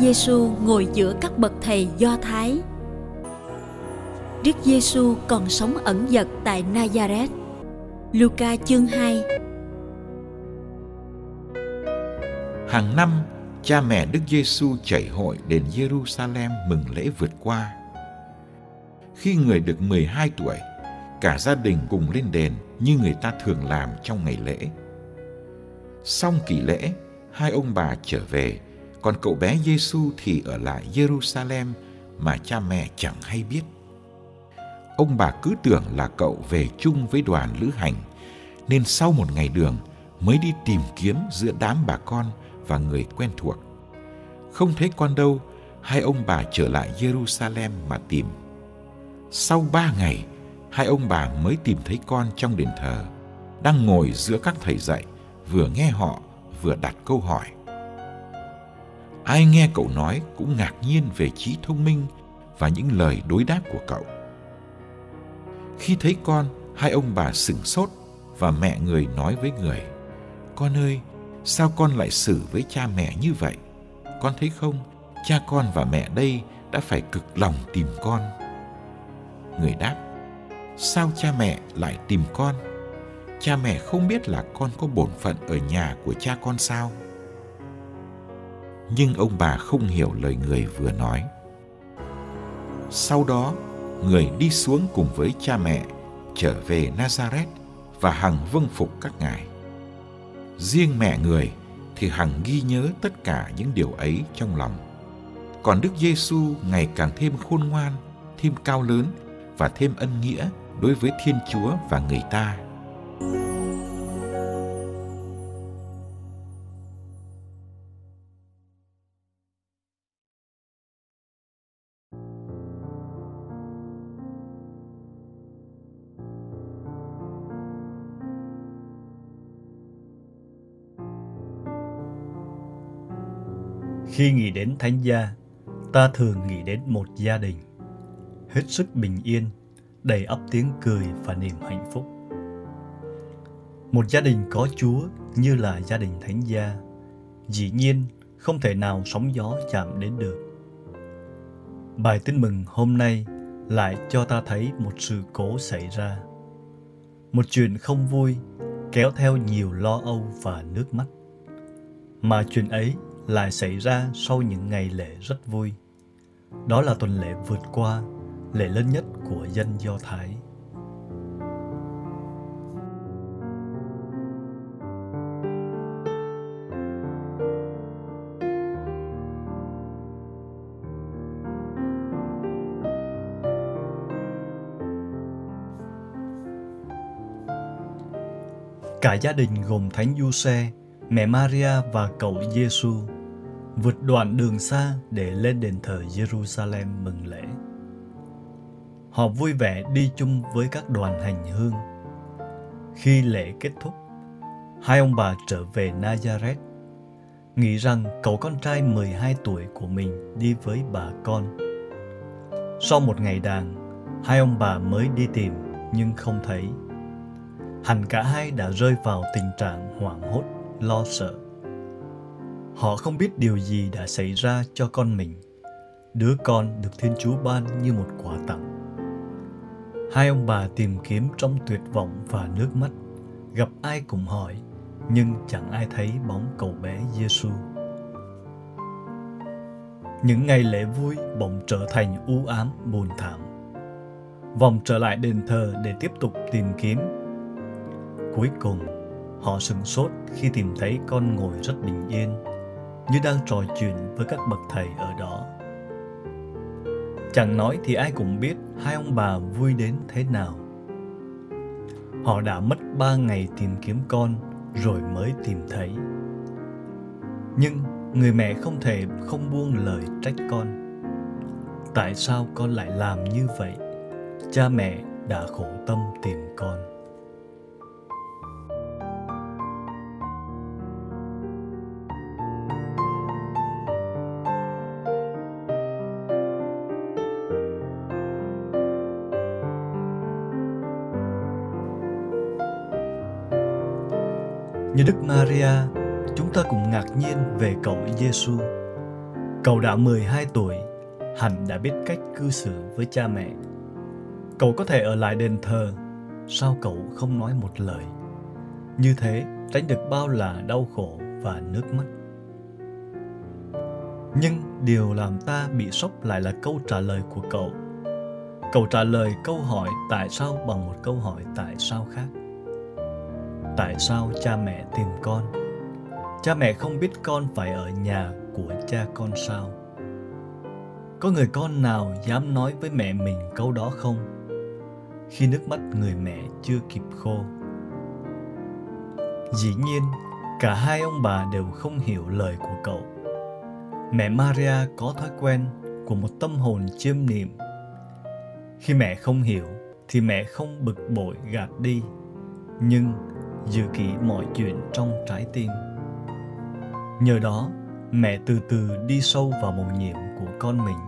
Giêsu ngồi giữa các bậc thầy Do Thái. Đức Giêsu còn sống ẩn dật tại Nazareth. Luca chương 2 Hàng năm, cha mẹ Đức Giêsu chảy hội đến Jerusalem mừng lễ vượt qua. Khi người được 12 tuổi, cả gia đình cùng lên đền như người ta thường làm trong ngày lễ. Xong kỳ lễ, hai ông bà trở về còn cậu bé Giêsu thì ở lại Jerusalem mà cha mẹ chẳng hay biết. Ông bà cứ tưởng là cậu về chung với đoàn lữ hành, nên sau một ngày đường mới đi tìm kiếm giữa đám bà con và người quen thuộc. Không thấy con đâu, hai ông bà trở lại Jerusalem mà tìm. Sau ba ngày, hai ông bà mới tìm thấy con trong đền thờ, đang ngồi giữa các thầy dạy, vừa nghe họ vừa đặt câu hỏi. Ai nghe cậu nói cũng ngạc nhiên về trí thông minh và những lời đối đáp của cậu. Khi thấy con, hai ông bà sửng sốt và mẹ người nói với người, Con ơi, sao con lại xử với cha mẹ như vậy? Con thấy không, cha con và mẹ đây đã phải cực lòng tìm con. Người đáp, sao cha mẹ lại tìm con? Cha mẹ không biết là con có bổn phận ở nhà của cha con sao? Nhưng ông bà không hiểu lời người vừa nói. Sau đó, người đi xuống cùng với cha mẹ trở về Nazareth và hằng vâng phục các ngài. Riêng mẹ người thì hằng ghi nhớ tất cả những điều ấy trong lòng. Còn Đức Giêsu ngày càng thêm khôn ngoan, thêm cao lớn và thêm ân nghĩa đối với Thiên Chúa và người ta. Khi nghĩ đến thánh gia, ta thường nghĩ đến một gia đình hết sức bình yên, đầy ắp tiếng cười và niềm hạnh phúc. Một gia đình có Chúa như là gia đình thánh gia, dĩ nhiên không thể nào sóng gió chạm đến được. Bài tin mừng hôm nay lại cho ta thấy một sự cố xảy ra. Một chuyện không vui kéo theo nhiều lo âu và nước mắt. Mà chuyện ấy lại xảy ra sau những ngày lễ rất vui. Đó là tuần lễ vượt qua, lễ lớn nhất của dân Do Thái. Cả gia đình gồm Thánh Giuse, mẹ Maria và cậu Giêsu vượt đoạn đường xa để lên đền thờ Jerusalem mừng lễ. Họ vui vẻ đi chung với các đoàn hành hương. Khi lễ kết thúc, hai ông bà trở về Nazareth, nghĩ rằng cậu con trai 12 tuổi của mình đi với bà con. Sau một ngày đàn, hai ông bà mới đi tìm nhưng không thấy. Hẳn cả hai đã rơi vào tình trạng hoảng hốt, lo sợ. Họ không biết điều gì đã xảy ra cho con mình. Đứa con được Thiên Chúa ban như một quà tặng. Hai ông bà tìm kiếm trong tuyệt vọng và nước mắt, gặp ai cũng hỏi, nhưng chẳng ai thấy bóng cậu bé Giêsu. Những ngày lễ vui bỗng trở thành u ám buồn thảm. Vòng trở lại đền thờ để tiếp tục tìm kiếm. Cuối cùng, họ sừng sốt khi tìm thấy con ngồi rất bình yên, như đang trò chuyện với các bậc thầy ở đó. Chẳng nói thì ai cũng biết hai ông bà vui đến thế nào. Họ đã mất ba ngày tìm kiếm con rồi mới tìm thấy. Nhưng người mẹ không thể không buông lời trách con. Tại sao con lại làm như vậy? Cha mẹ đã khổ tâm tìm con. Như Đức Maria, chúng ta cũng ngạc nhiên về cậu Giêsu. Cậu đã 12 tuổi, hẳn đã biết cách cư xử với cha mẹ. Cậu có thể ở lại đền thờ, sao cậu không nói một lời? Như thế tránh được bao là đau khổ và nước mắt. Nhưng điều làm ta bị sốc lại là câu trả lời của cậu. Cậu trả lời câu hỏi tại sao bằng một câu hỏi tại sao khác tại sao cha mẹ tìm con? Cha mẹ không biết con phải ở nhà của cha con sao? Có người con nào dám nói với mẹ mình câu đó không? Khi nước mắt người mẹ chưa kịp khô. Dĩ nhiên, cả hai ông bà đều không hiểu lời của cậu. Mẹ maria có thói quen của một tâm hồn chiêm niệm. Khi mẹ không hiểu thì mẹ không bực bội gạt đi. Nhưng giữ kỹ mọi chuyện trong trái tim. Nhờ đó, mẹ từ từ đi sâu vào mầu nhiệm của con mình,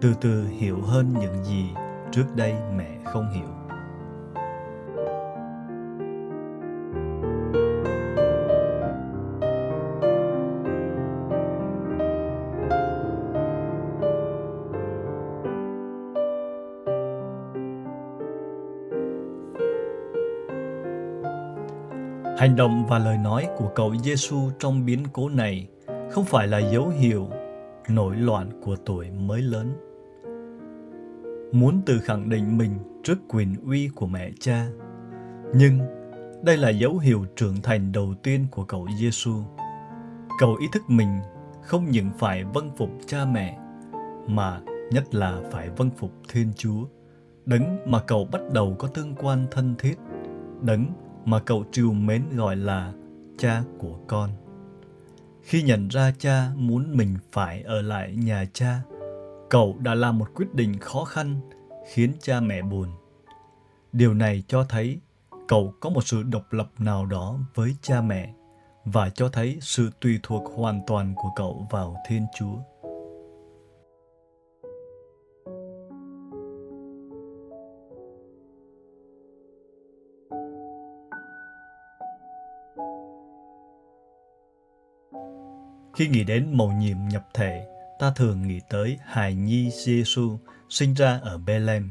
từ từ hiểu hơn những gì trước đây mẹ không hiểu. Hành động và lời nói của cậu Giêsu trong biến cố này không phải là dấu hiệu nổi loạn của tuổi mới lớn. Muốn tự khẳng định mình trước quyền uy của mẹ cha, nhưng đây là dấu hiệu trưởng thành đầu tiên của cậu Giêsu. Cậu ý thức mình không những phải vâng phục cha mẹ mà nhất là phải vâng phục Thiên Chúa, đấng mà cậu bắt đầu có tương quan thân thiết, đấng mà cậu triều mến gọi là cha của con. Khi nhận ra cha muốn mình phải ở lại nhà cha, cậu đã làm một quyết định khó khăn khiến cha mẹ buồn. Điều này cho thấy cậu có một sự độc lập nào đó với cha mẹ và cho thấy sự tùy thuộc hoàn toàn của cậu vào Thiên Chúa. Khi nghĩ đến mầu nhiệm nhập thể, ta thường nghĩ tới hài nhi Giêsu sinh ra ở Bethlehem.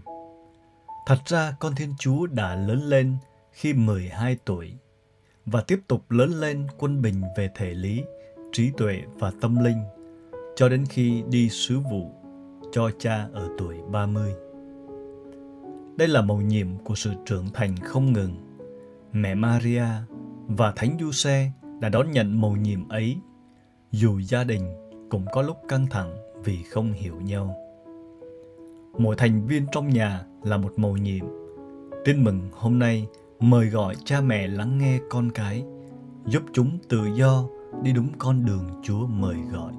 Thật ra con Thiên Chúa đã lớn lên khi 12 tuổi và tiếp tục lớn lên quân bình về thể lý, trí tuệ và tâm linh cho đến khi đi sứ vụ cho cha ở tuổi 30. Đây là mầu nhiệm của sự trưởng thành không ngừng. Mẹ Maria và Thánh Giuse đã đón nhận mầu nhiệm ấy dù gia đình cũng có lúc căng thẳng vì không hiểu nhau. Mỗi thành viên trong nhà là một mầu nhiệm. Tin mừng hôm nay, mời gọi cha mẹ lắng nghe con cái, giúp chúng tự do đi đúng con đường chúa mời gọi.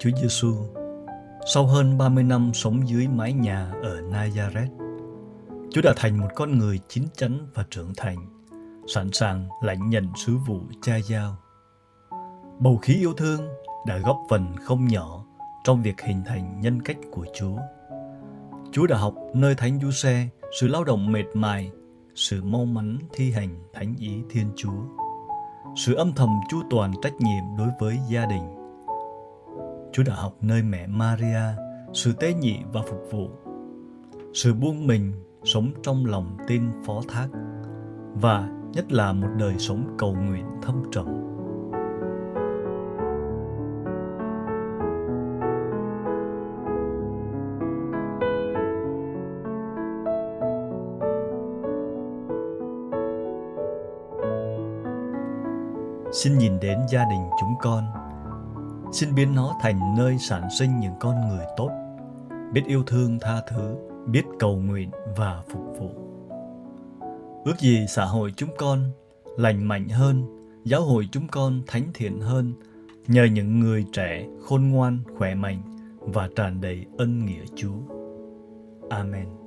Chúa Giêsu, sau hơn 30 năm sống dưới mái nhà ở Nazareth, Chúa đã thành một con người chín chắn và trưởng thành, sẵn sàng lãnh nhận sứ vụ cha giao. Bầu khí yêu thương đã góp phần không nhỏ trong việc hình thành nhân cách của Chúa. Chúa đã học nơi Thánh Du Xe sự lao động mệt mài, sự mau mắn thi hành thánh ý Thiên Chúa, sự âm thầm chu toàn trách nhiệm đối với gia đình. Chúa đã học nơi mẹ Maria sự tế nhị và phục vụ, sự buông mình sống trong lòng tin phó thác và nhất là một đời sống cầu nguyện thâm trầm. Xin nhìn đến gia đình chúng con. Xin biến nó thành nơi sản sinh những con người tốt, biết yêu thương tha thứ, biết cầu nguyện và phục vụ. Ước gì xã hội chúng con lành mạnh hơn, giáo hội chúng con thánh thiện hơn nhờ những người trẻ khôn ngoan, khỏe mạnh và tràn đầy ân nghĩa Chúa. Amen.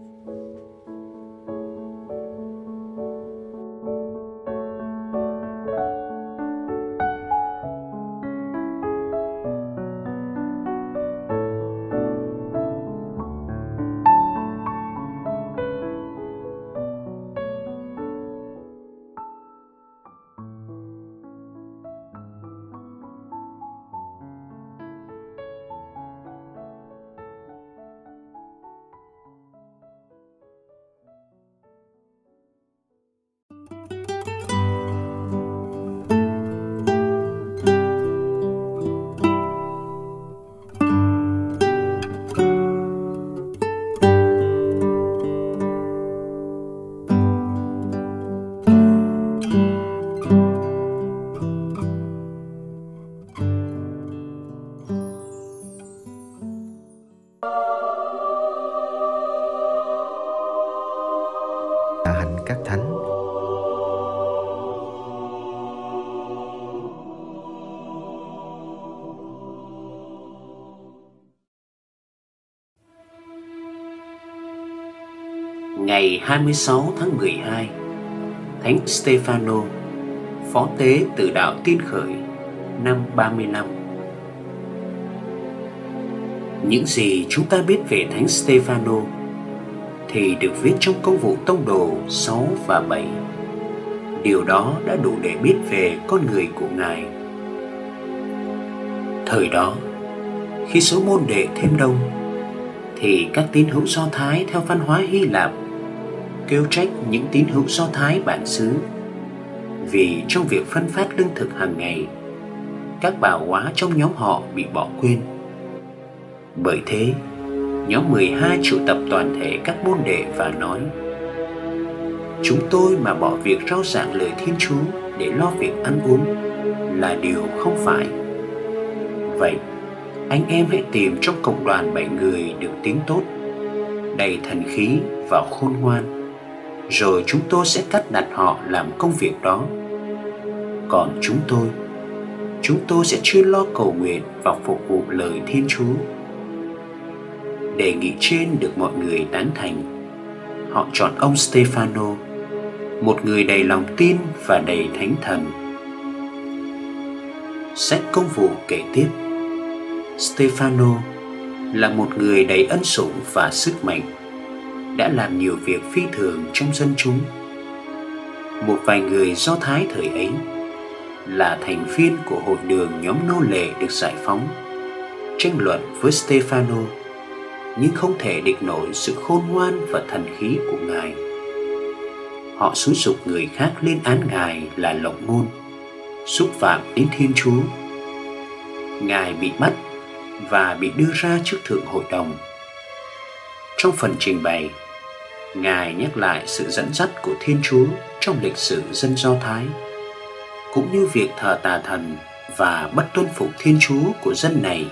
Ngày 26 tháng 12 Thánh Stefano Phó tế từ đạo Tiên Khởi năm 35 Những gì chúng ta biết về Thánh Stefano thì được viết trong công vụ tông đồ 6 và 7 Điều đó đã đủ để biết về con người của Ngài. Thời đó, khi số môn đệ thêm đông thì các tín hữu Do Thái theo văn hóa Hy Lạp kêu trách những tín hữu Do Thái bản xứ vì trong việc phân phát lương thực hàng ngày, các bà hóa trong nhóm họ bị bỏ quên. Bởi thế, nhóm 12 triệu tập toàn thể các môn đệ và nói Chúng tôi mà bỏ việc rao giảng lời Thiên Chúa để lo việc ăn uống là điều không phải. Vậy, anh em hãy tìm trong cộng đoàn bảy người được tiếng tốt, đầy thần khí và khôn ngoan rồi chúng tôi sẽ cắt đặt họ làm công việc đó. Còn chúng tôi chúng tôi sẽ chuyên lo cầu nguyện và phục vụ lời thiên chúa. Đề nghị trên được mọi người tán thành. Họ chọn ông stefano, một người đầy lòng tin và đầy thánh thần. Sách công vụ kể tiếp. Stefano là một người đầy ân sủng và sức mạnh đã làm nhiều việc phi thường trong dân chúng. Một vài người do thái thời ấy là thành viên của hội đường nhóm nô lệ được giải phóng, tranh luận với Stefano, nhưng không thể địch nổi sự khôn ngoan và thần khí của ngài. Họ xúi dục người khác lên án ngài là lộng ngôn xúc phạm đến thiên chúa. Ngài bị bắt và bị đưa ra trước thượng hội đồng. Trong phần trình bày Ngài nhắc lại sự dẫn dắt của Thiên Chúa trong lịch sử dân Do Thái, cũng như việc thờ tà thần và bất tuân phục Thiên Chúa của dân này.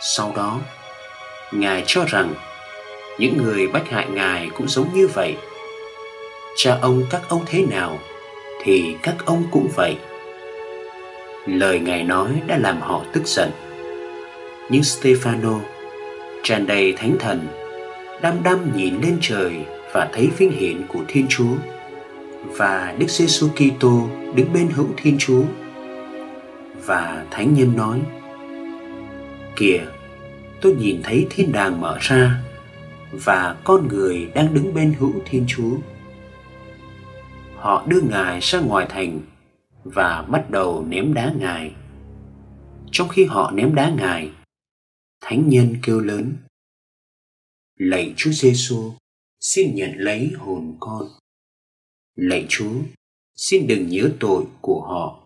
Sau đó, Ngài cho rằng những người bách hại Ngài cũng giống như vậy. Cha ông các ông thế nào thì các ông cũng vậy. Lời Ngài nói đã làm họ tức giận. Nhưng Stefano tràn đầy thánh thần đăm đăm nhìn lên trời và thấy vinh hiển của Thiên Chúa, và Đức Giêsu Kitô đứng bên hữu Thiên Chúa. Và thánh nhân nói: Kìa, tôi nhìn thấy thiên đàng mở ra và con người đang đứng bên hữu Thiên Chúa. Họ đưa Ngài ra ngoài thành và bắt đầu ném đá Ngài. Trong khi họ ném đá Ngài, thánh nhân kêu lớn: Lạy Chúa Giêsu, xin nhận lấy hồn con. Lạy Chúa, xin đừng nhớ tội của họ.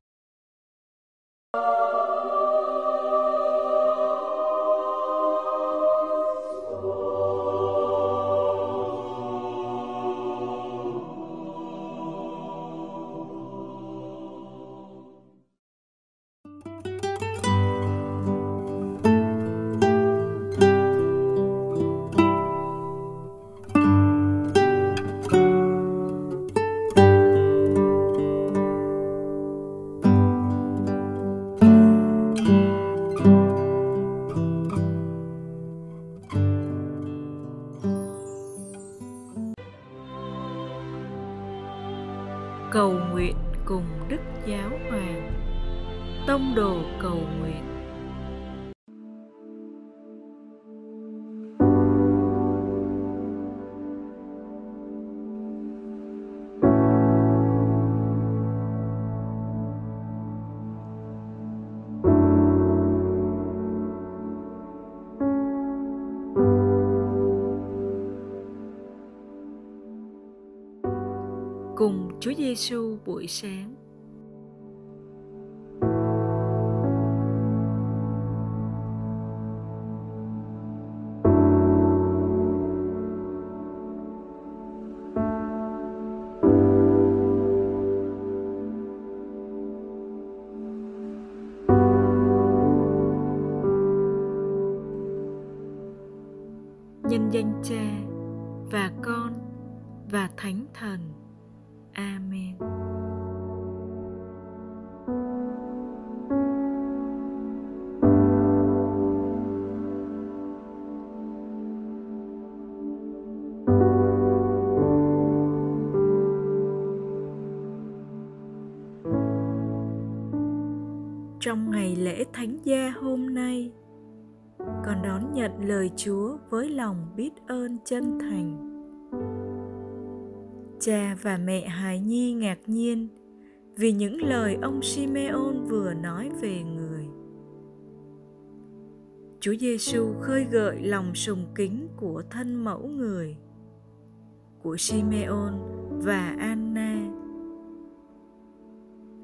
Chúa Giêsu buổi sáng. Trong ngày lễ Thánh Gia hôm nay, con đón nhận lời Chúa với lòng biết ơn chân thành Cha và mẹ hài Nhi ngạc nhiên vì những lời ông Simeon vừa nói về người. Chúa Giêsu khơi gợi lòng sùng kính của thân mẫu người, của Simeon và Anna.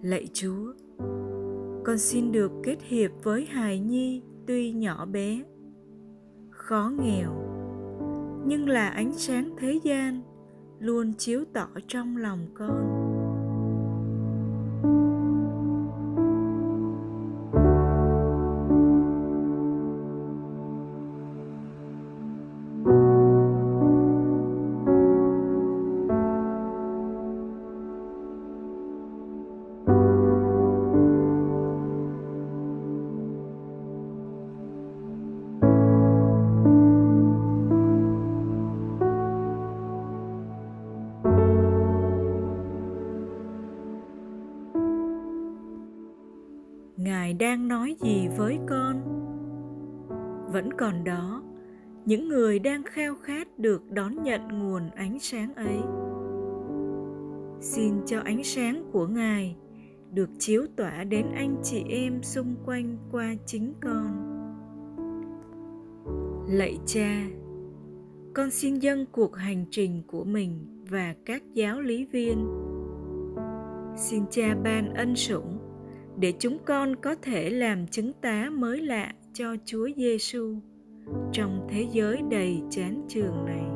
Lạy Chúa, con xin được kết hiệp với Hài Nhi tuy nhỏ bé, khó nghèo, nhưng là ánh sáng thế gian luôn chiếu tỏ trong lòng con. Ngài đang nói gì với con? Vẫn còn đó, những người đang khao khát được đón nhận nguồn ánh sáng ấy. Xin cho ánh sáng của ngài được chiếu tỏa đến anh chị em xung quanh qua chính con. Lạy cha, con xin dâng cuộc hành trình của mình và các giáo lý viên. Xin cha ban ân sủng để chúng con có thể làm chứng tá mới lạ cho Chúa Giêsu trong thế giới đầy chán trường này.